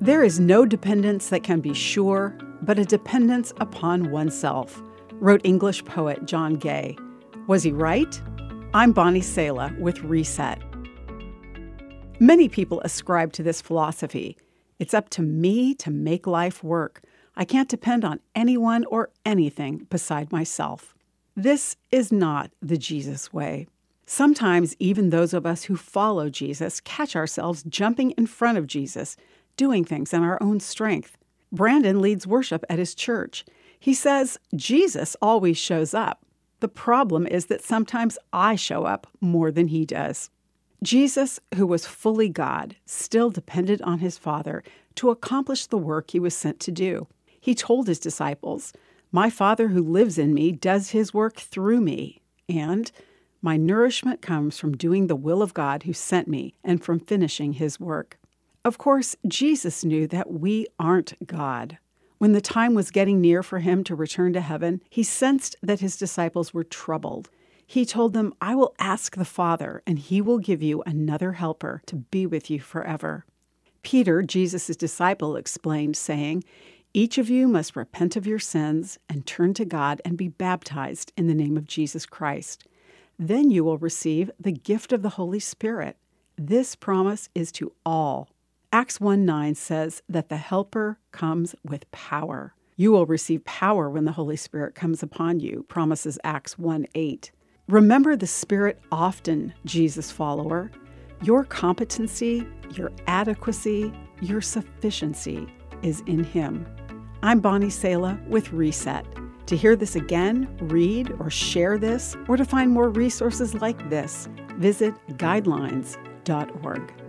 There is no dependence that can be sure, but a dependence upon oneself, wrote English poet John Gay. Was he right? I'm Bonnie Sala with Reset. Many people ascribe to this philosophy. It's up to me to make life work. I can't depend on anyone or anything beside myself. This is not the Jesus way. Sometimes, even those of us who follow Jesus catch ourselves jumping in front of Jesus, doing things in our own strength. Brandon leads worship at his church. He says Jesus always shows up. The problem is that sometimes I show up more than he does. Jesus, who was fully God, still depended on his Father to accomplish the work he was sent to do. He told his disciples, My Father who lives in me does his work through me, and my nourishment comes from doing the will of God who sent me and from finishing his work. Of course, Jesus knew that we aren't God. When the time was getting near for him to return to heaven, he sensed that his disciples were troubled he told them, I will ask the Father, and he will give you another helper to be with you forever. Peter, Jesus' disciple, explained, saying, Each of you must repent of your sins and turn to God and be baptized in the name of Jesus Christ. Then you will receive the gift of the Holy Spirit. This promise is to all. Acts 1 9 says that the Helper comes with power. You will receive power when the Holy Spirit comes upon you, promises Acts 1 8. Remember the Spirit often, Jesus follower. Your competency, your adequacy, your sufficiency is in Him. I'm Bonnie Sala with Reset. To hear this again, read or share this, or to find more resources like this, visit guidelines.org.